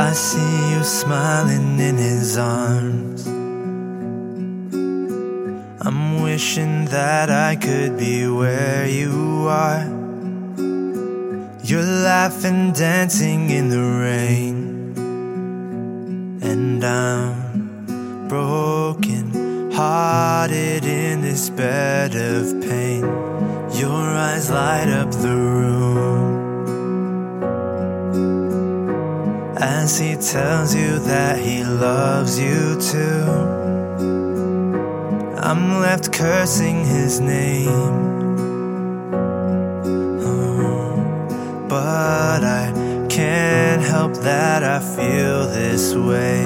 I see you smiling in his arms. I'm wishing that I could be where you are. You're laughing, dancing in the rain. And I'm broken hearted in this bed of pain. Your eyes light up the room. As he tells you that he loves you too. I'm left cursing his name. Oh, but I can't help that I feel this way.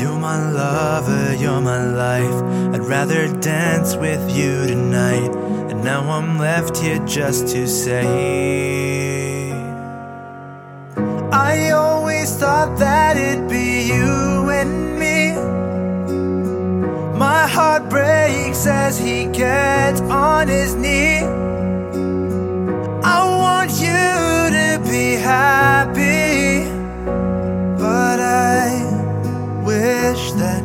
You're my lover, you're my life. I'd rather dance with you tonight. And now I'm left here just to say. I heart breaks as he gets on his knee. I want you to be happy, but I wish that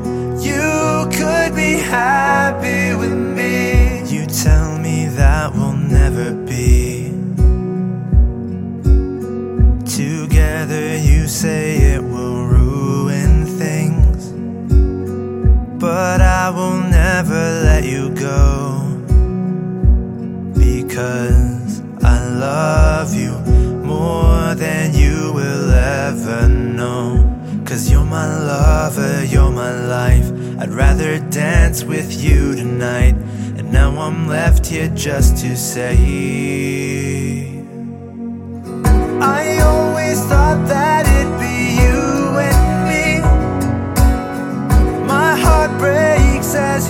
you could be happy with me. You tell me that we'll never be together. You say it will I love you more than you will ever know. Cause you're my lover, you're my life. I'd rather dance with you tonight. And now I'm left here just to say. I always thought that it'd be you and me. My heart breaks as